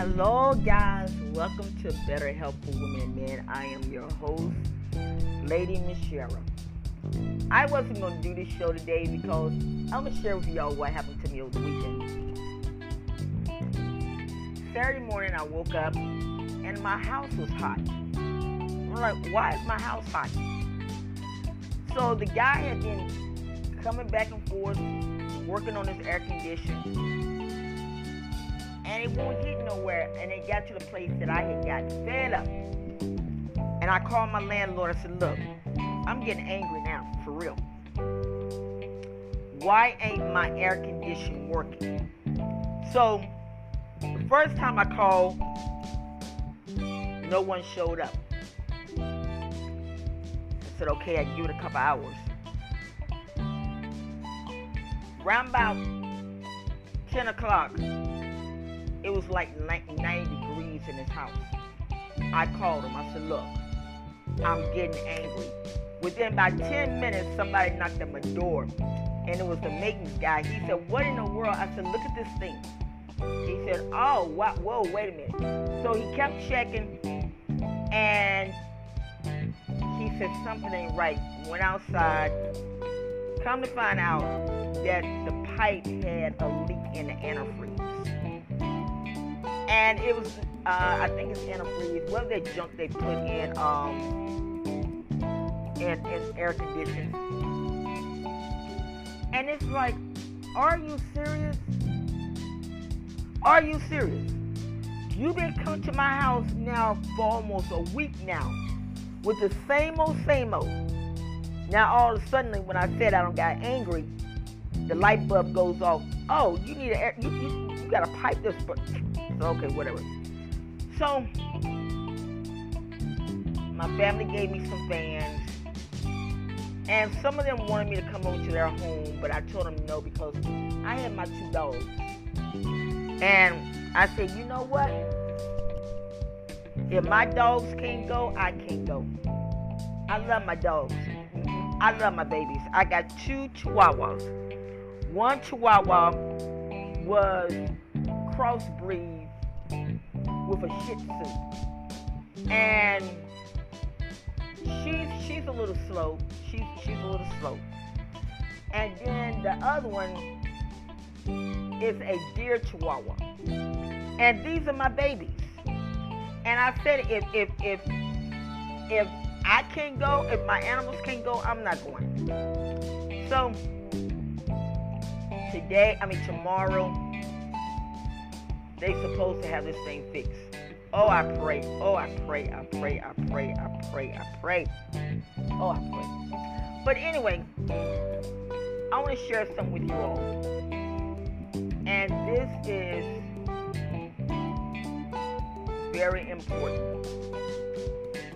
Hello, guys. Welcome to Better Help for Women and Men. I am your host, Lady Michelle. I wasn't going to do this show today because I'm going to share with y'all what happened to me over the weekend. Saturday morning, I woke up and my house was hot. I'm like, why is my house hot? So the guy had been coming back and forth, working on his air conditioning it won't get nowhere. And it got to the place that I had got fed up. And I called my landlord. I said, Look, I'm getting angry now, for real. Why ain't my air conditioning working? So, the first time I called, no one showed up. I said, Okay, I give it a couple hours. Round about 10 o'clock, it was like 90 degrees in his house. I called him. I said, Look, I'm getting angry. Within about 10 minutes, somebody knocked at my door, and it was the maintenance guy. He said, What in the world? I said, Look at this thing. He said, Oh, what? Whoa, wait a minute. So he kept checking, and he said, Something ain't right. Went outside. Come to find out that the pipe had a leak in the antifreeze and it was uh, I think it's antifreeze. What that junk they put in um in, in air conditioning? And it's like, are you serious? Are you serious? You've been coming to my house now for almost a week now with the same old, same old. Now all of a sudden, when I said I don't got angry, the light bulb goes off. Oh, you need a you, you, you got to pipe this. Okay, whatever. So, my family gave me some fans, and some of them wanted me to come over to their home, but I told them no because I had my two dogs. And I said, you know what? If my dogs can't go, I can't go. I love my dogs. I love my babies. I got two chihuahuas. One chihuahua was crossbreed with a Shih Tzu, and she's she's a little slow. She's she's a little slow, and then the other one is a deer Chihuahua, and these are my babies. And I said, if if if if I can't go, if my animals can't go, I'm not going. So today, I mean tomorrow they supposed to have this thing fixed. Oh, I pray. Oh, I pray. I pray. I pray. I pray. I pray. Oh, I pray. But anyway, I want to share something with you all. And this is very important.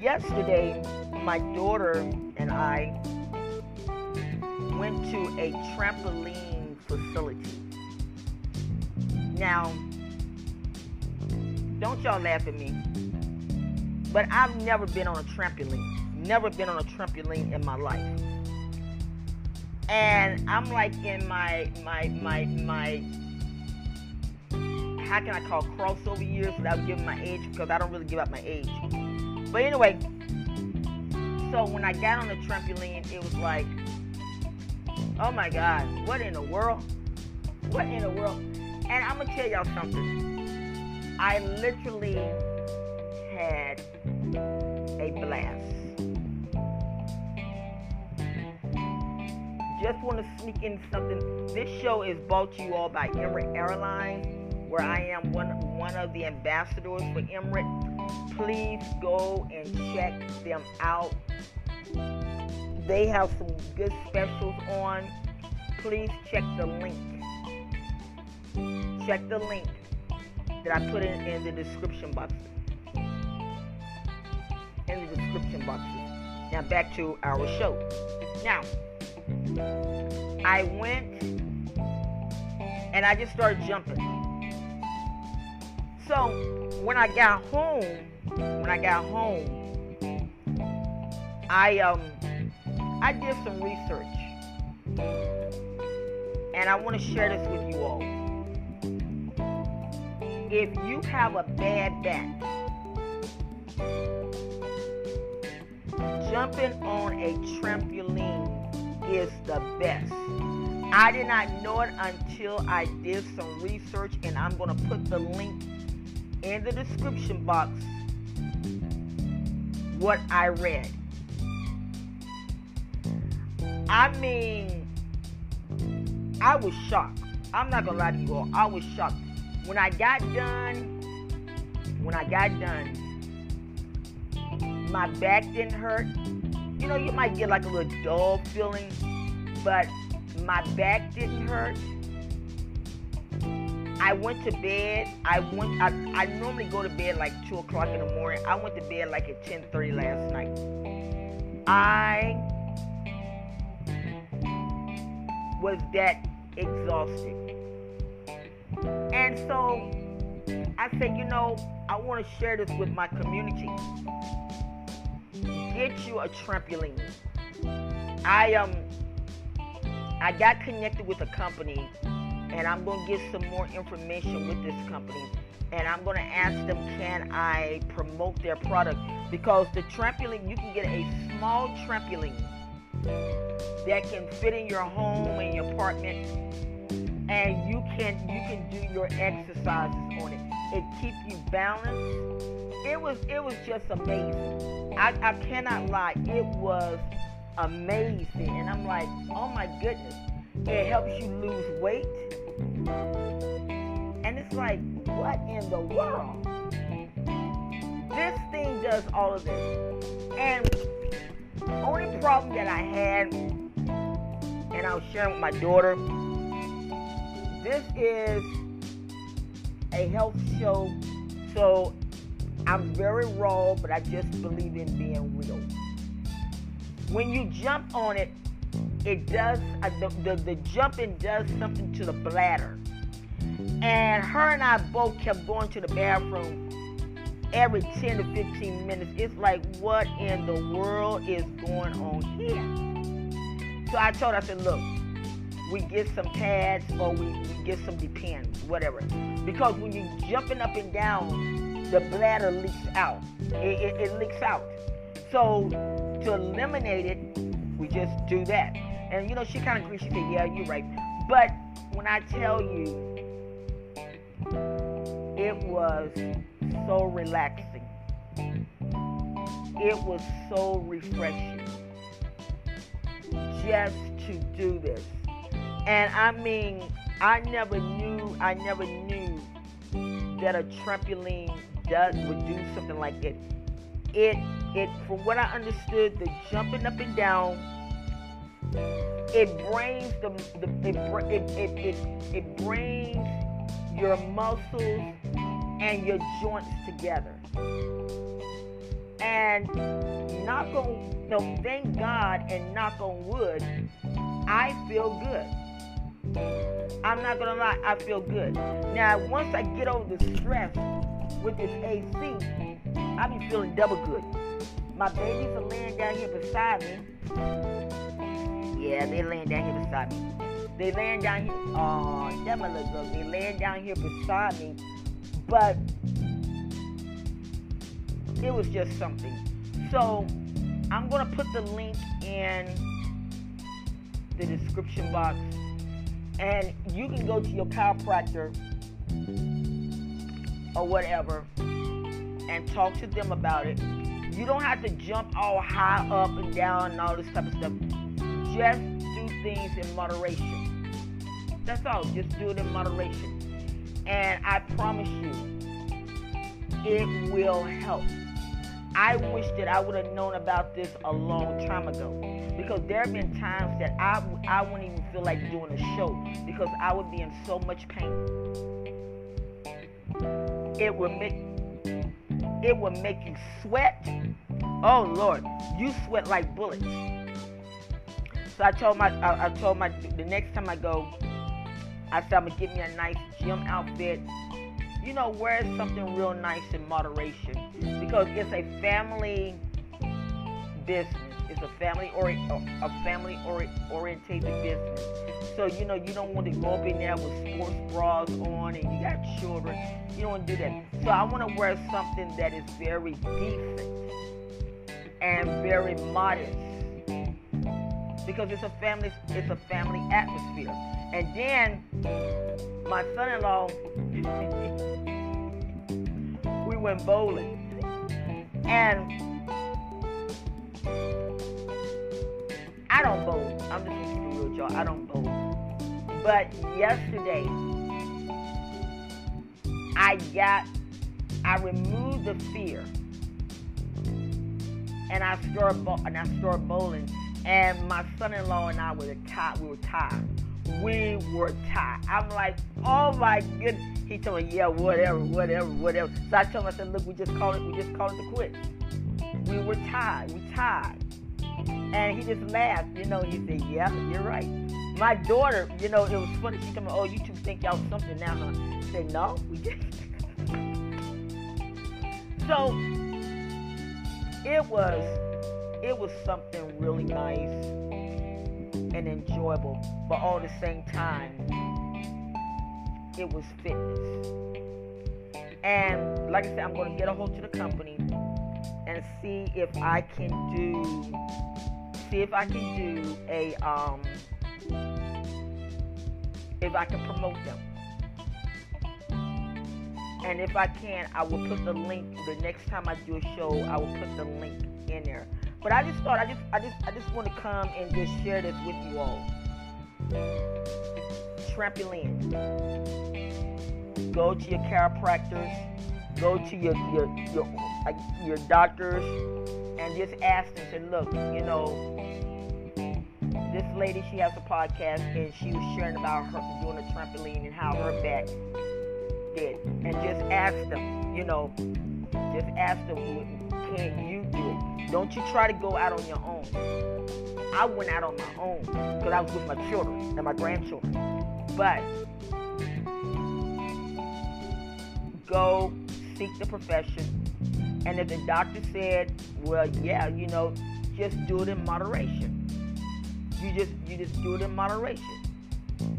Yesterday, my daughter and I went to a trampoline facility. Now, don't y'all laugh at me. But I've never been on a trampoline. Never been on a trampoline in my life. And I'm like in my my my my how can I call crossover years without giving my age because I don't really give up my age. But anyway, so when I got on the trampoline, it was like, oh my God, what in the world? What in the world? And I'm gonna tell y'all something. I literally had a blast. Just want to sneak in something. This show is brought to you all by Emirates Airlines, where I am one one of the ambassadors for Emirates. Please go and check them out. They have some good specials on. Please check the link. Check the link that I put in, in the description box. In the description boxes. Now back to our show. Now, I went and I just started jumping. So when I got home, when I got home, I um I did some research. And I want to share this with you all. If you have a bad back, jumping on a trampoline is the best. I did not know it until I did some research, and I'm going to put the link in the description box what I read. I mean, I was shocked. I'm not gonna lie to you all. I was shocked when I got done. When I got done, my back didn't hurt. You know, you might get like a little dull feeling, but my back didn't hurt. I went to bed. I went. I, I normally go to bed like two o'clock in the morning. I went to bed like at ten thirty last night. I was that exhausted, and so I said, you know, I want to share this with my community. Get you a trampoline. I um, I got connected with a company and I'm to get some more information with this company. And I'm to ask them, can I promote their product? Because the trampoline, you can get a small trampoline that can fit in your home and your apartment, and you can you can do your exercises on it. It keeps you balanced. It was it was just amazing. I, I cannot lie, it was amazing. And I'm like, oh my goodness. It helps you lose weight. And it's like, what in the world? This thing does all of this. And only problem that I had, and I was sharing with my daughter, this is a health show, so I'm very raw, but I just believe in being real. When you jump on it, it does uh, the, the, the jumping does something to the bladder. And her and i both kept going to the bathroom every 10 to 15 minutes. It's like what in the world is going on here? So i told her i said look we get some pads or we, we get some depends whatever because when you're jumping up and down the bladder leaks out it, it, it leaks out so to eliminate it we just do that and you know, she kind of agreed. She said, "Yeah, you're right." But when I tell you, it was so relaxing. It was so refreshing just to do this. And I mean, I never knew, I never knew that a trampoline does would do something like it. It, it, from what I understood, the jumping up and down it brings the, the it, it, it, it, it brings your muscles and your joints together. And knock on no, thank God and knock on wood, I feel good. I'm not gonna lie, I feel good. Now once I get over the stress with this AC, I be feeling double good. My babies are laying down here beside me. Yeah, they laying down here beside me. They laying down here. Oh, them little girls. They laying down here beside me. But it was just something. So I'm gonna put the link in the description box, and you can go to your chiropractor or whatever and talk to them about it. You don't have to jump all high up and down and all this type of stuff just do things in moderation. That's all. Just do it in moderation. And I promise you, it will help. I wish that I would have known about this a long time ago. Because there have been times that I, I wouldn't even feel like doing a show because I would be in so much pain. It would make it would make you sweat. Oh Lord, you sweat like bullets. So I told my, I, I told my, the next time I go, I said I'm gonna get me a nice gym outfit. You know, wear something real nice in moderation because it's a family business. It's a family or a family orientated business. So you know you don't want to go up in there with sports bras on and you got children. You don't want to do that. So I want to wear something that is very decent and very modest because it's a family it's a family atmosphere. And then my son-in-law we went bowling and I don't bowl. I'm just gonna real y'all. I don't bowl. But yesterday, I got, I removed the fear, and I started, and I started bowling. And my son-in-law and I were tied. We were tied. We were tied. I'm like, oh my goodness. He told me, yeah, whatever, whatever, whatever. So I told him, I said, look, we just called it, we just called it the quit. We were tied. We tied. And he just laughed, you know. He said, "Yeah, you're right." My daughter, you know, it was funny. She come, "Oh, you two think y'all something now, huh?" I said, "No, we didn't." so it was, it was something really nice and enjoyable, but all the same time, it was fitness. And like I said, I'm going to get a hold to the company and see if I can do see if I can do a um if I can promote them. And if I can, I will put the link the next time I do a show, I will put the link in there. But I just thought I just I just I just want to come and just share this with you all. Trampoline. Go to your chiropractors, go to your your your your doctors and just ask them, say, look, you know, this lady, she has a podcast and she was sharing about her doing a trampoline and how her back did. And just ask them, you know, just ask them, can you do it? Don't you try to go out on your own. I went out on my own because I was with my children and my grandchildren. But go seek the profession. And if the doctor said, well, yeah, you know, just do it in moderation. You just you just do it in moderation.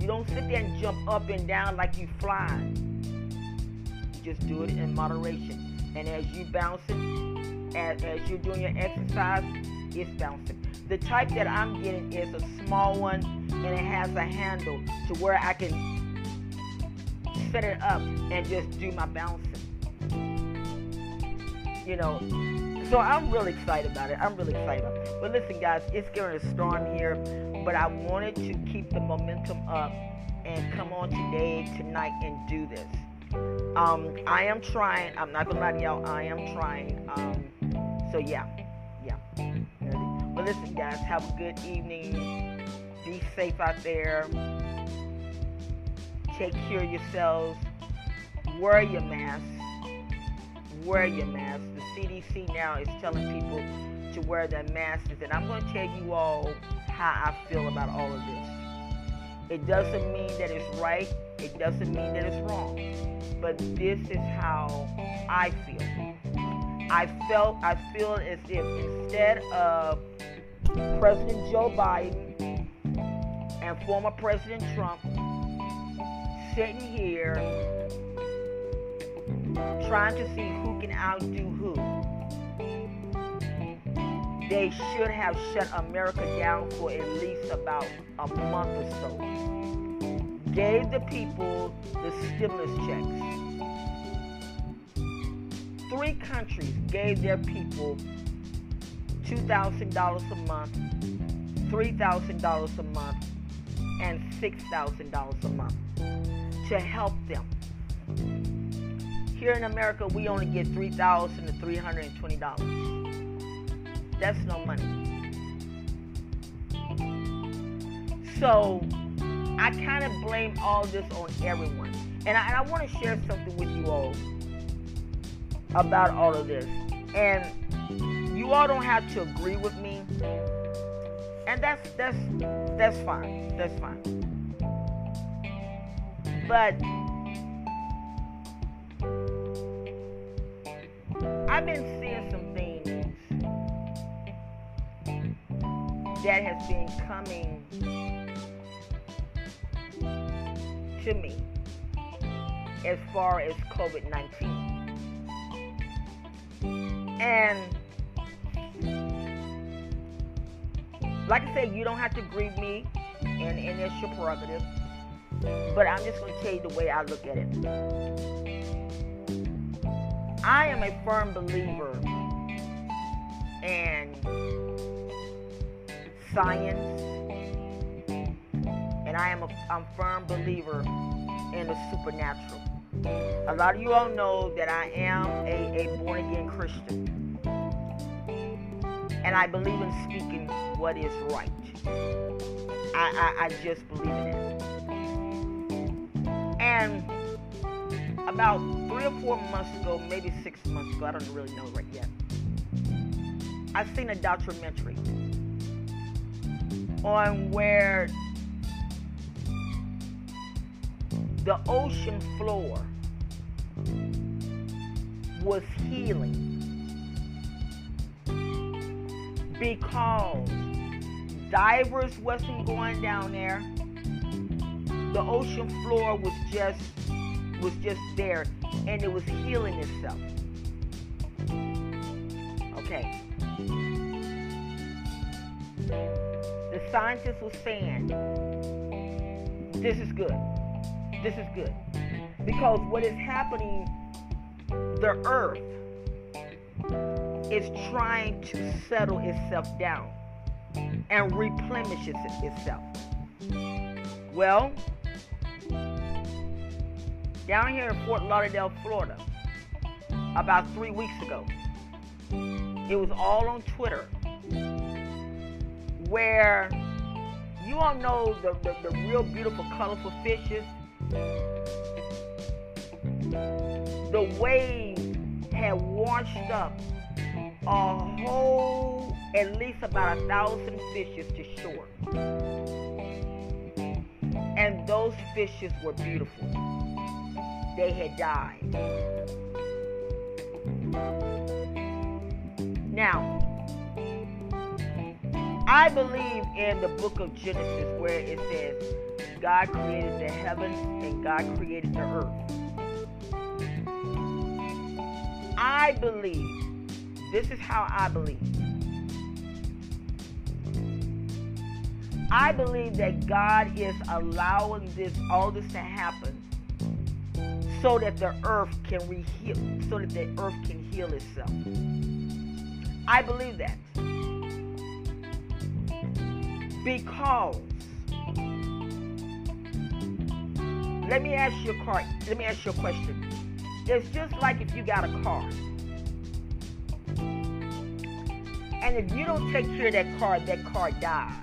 You don't sit there and jump up and down like you flying. You just do it in moderation. And as you bounce as, as you're doing your exercise, it's bouncing. The type that I'm getting is a small one and it has a handle to where I can set it up and just do my bouncing. You know, so I'm really excited about it. I'm really excited about it. But listen, guys, it's getting a storm here, but I wanted to keep the momentum up and come on today, tonight, and do this. Um, I am trying. I'm not gonna lie to y'all. I am trying. Um, so yeah, yeah. But listen, guys, have a good evening. Be safe out there. Take care of yourselves. Wear your mask. Wear your mask. The CDC now is telling people to wear their masks. And I'm going to tell you all how I feel about all of this. It doesn't mean that it's right. It doesn't mean that it's wrong. But this is how I feel. I felt I feel as if instead of President Joe Biden and former President Trump sitting here trying to see who can outdo who, they should have shut America down for at least about a month or so. Gave the people the stimulus checks. Three countries gave their people $2,000 a month, $3,000 a month, and $6,000 a month to help them. Here in America, we only get 3,000 to $320 that's no money. So I kind of blame all this on everyone. And I, I want to share something with you all about all of this. And you all don't have to agree with me. And that's that's that's fine. That's fine. But I've been seeing some things that has been coming to me as far as COVID 19. And like I said, you don't have to agree with me, and, and it's your prerogative. But I'm just going to tell you the way I look at it. I am a firm believer in science, and I am a I'm firm believer in the supernatural. A lot of you all know that I am a, a born again Christian, and I believe in speaking what is right. I, I, I just believe in it. And about three or four months ago, maybe six months ago, I don't really know right yet, I seen a documentary on where the ocean floor was healing because divers wasn't going down there. The ocean floor was just was just there and it was healing itself. Okay. The scientists were saying this is good. This is good. Because what is happening, the earth is trying to settle itself down and replenishes itself. Well, down here in Fort Lauderdale, Florida, about three weeks ago. It was all on Twitter where you all know the, the, the real beautiful, colorful fishes. The waves had washed up a whole, at least about a thousand fishes to shore. And those fishes were beautiful they had died. Now, I believe in the book of Genesis where it says, God created the heavens and God created the earth. I believe, this is how I believe. I believe that God is allowing this all this to happen so that the earth can reheal, so that the earth can heal itself. I believe that. Because let me ask you a car, let me ask you a question. It's just like if you got a car. And if you don't take care of that car, that car dies.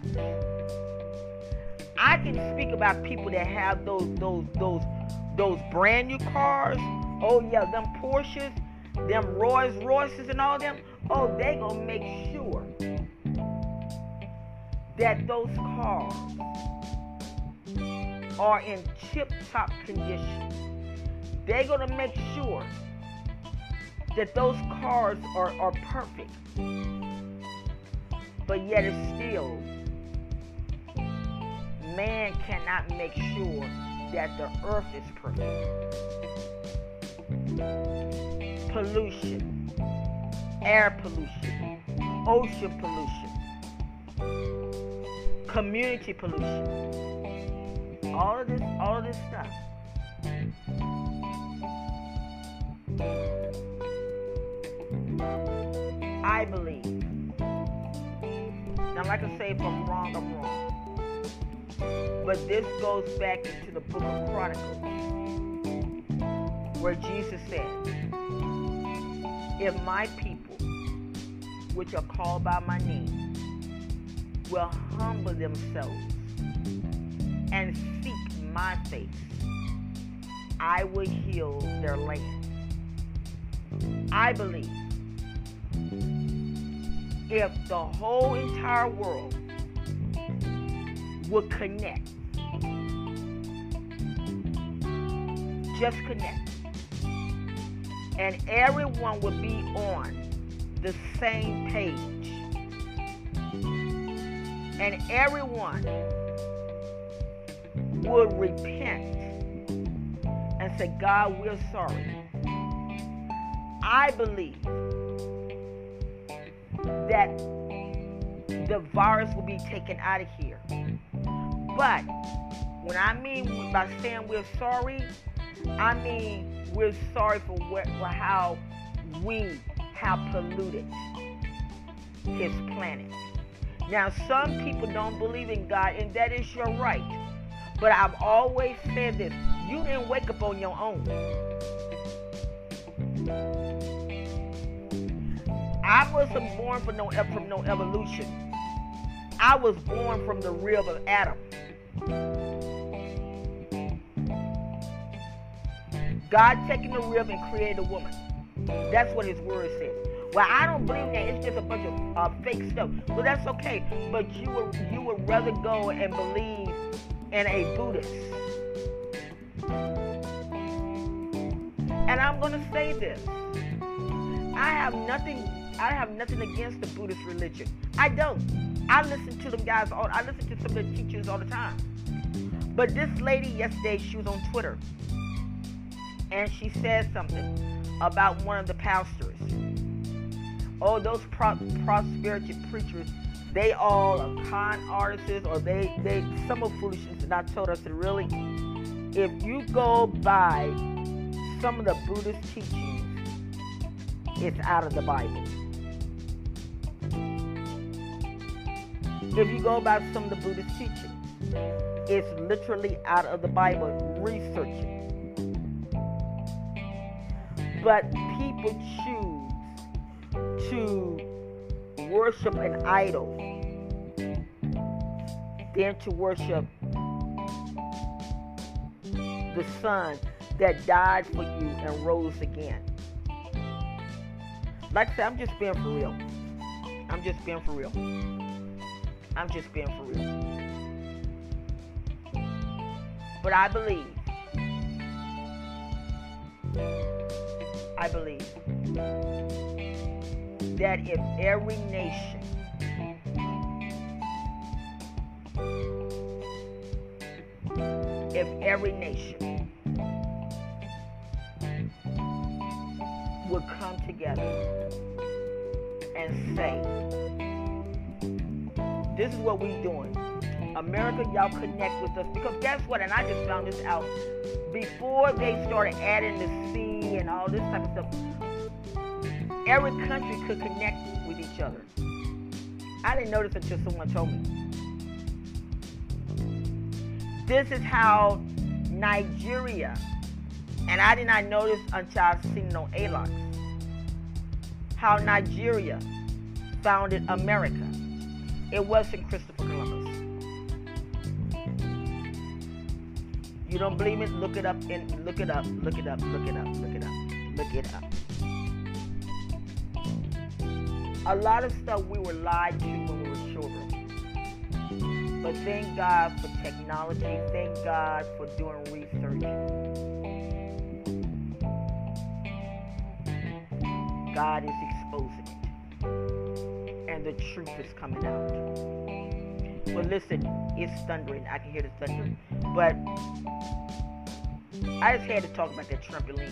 I can speak about people that have those those those those brand new cars, oh yeah, them Porsches, them Rolls Royces and all them, oh, they gonna make sure that those cars are in tip-top condition. They're gonna make sure that those cars are, are perfect. But yet it's still man cannot make sure that the earth is perfect. Pollution, air pollution, ocean pollution, community pollution. All of this, all of this stuff. I believe. Now, like I say, if I'm wrong, I'm wrong. But this goes back into the book of Chronicles, where Jesus said, If my people, which are called by my name, will humble themselves and seek my face, I will heal their land. I believe if the whole entire world would connect. Just connect. And everyone will be on the same page. and everyone would repent and say, God, we're sorry. I believe that the virus will be taken out of here. But when I mean by saying we're sorry, I mean we're sorry for, what, for how we have polluted his planet. Now, some people don't believe in God, and that is your right. But I've always said this you didn't wake up on your own. I wasn't born from no, from no evolution. I was born from the rib of Adam. God taking the rib and created a woman. That's what his word says. Well, I don't believe that. It's just a bunch of uh, fake stuff. Well, that's okay. But you would you would rather go and believe in a Buddhist. And I'm gonna say this. I have nothing I have nothing against the Buddhist religion. I don't. I listen to them guys all I listen to some of the teachers all the time. But this lady yesterday, she was on Twitter and she said something about one of the pastors oh, those pro- prosperity preachers, they all are con artists or they, they some of foolishness. And I told us that really, if you go by some of the Buddhist teachings, it's out of the Bible. If you go by some of the Buddhist teachings, it's literally out of the Bible. Research it. But people choose to worship an idol than to worship the Son that died for you and rose again. Like I said, I'm just being for real. I'm just being for real. I'm just being for real. But I believe, I believe that if every nation if every nation would come together and say, this is what we are doing. America, y'all connect with us. Because guess what? And I just found this out. Before they started adding the C and all this type of stuff, every country could connect with each other. I didn't notice until someone told me. This is how Nigeria, and I did not notice until I've seen no ALOX, how Nigeria founded America. It wasn't Christopher Columbus. You don't believe me? Look it up and look it up, look it up, look it up, look it up, look it up a lot of stuff we were lied to when we were children. But thank God for technology. Thank God for doing research. God is it. And the truth is coming out. Well, listen, it's thundering. I can hear the thunder. But I just had to talk about that trampoline.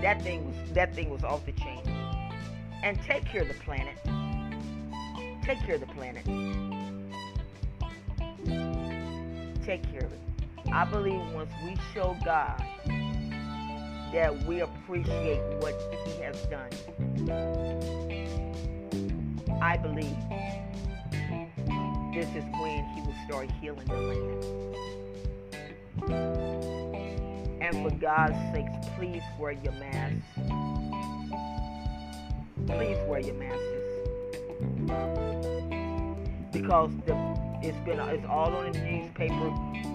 That thing was that thing was off the chain and take care of the planet. Take care of the planet. Take care of it. I believe once we show God that we appreciate what He has done, I believe this is when He will start healing the land. And for God's sakes, please wear your mask please wear your masks because the, it's been it's all on the newspaper.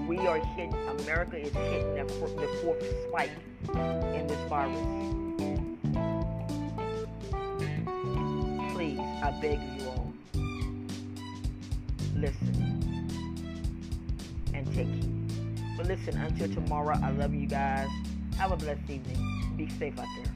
We are hitting America is hitting the fourth spike in this virus. I beg you all, listen and take heed. But listen, until tomorrow, I love you guys. Have a blessed evening. Be safe out there.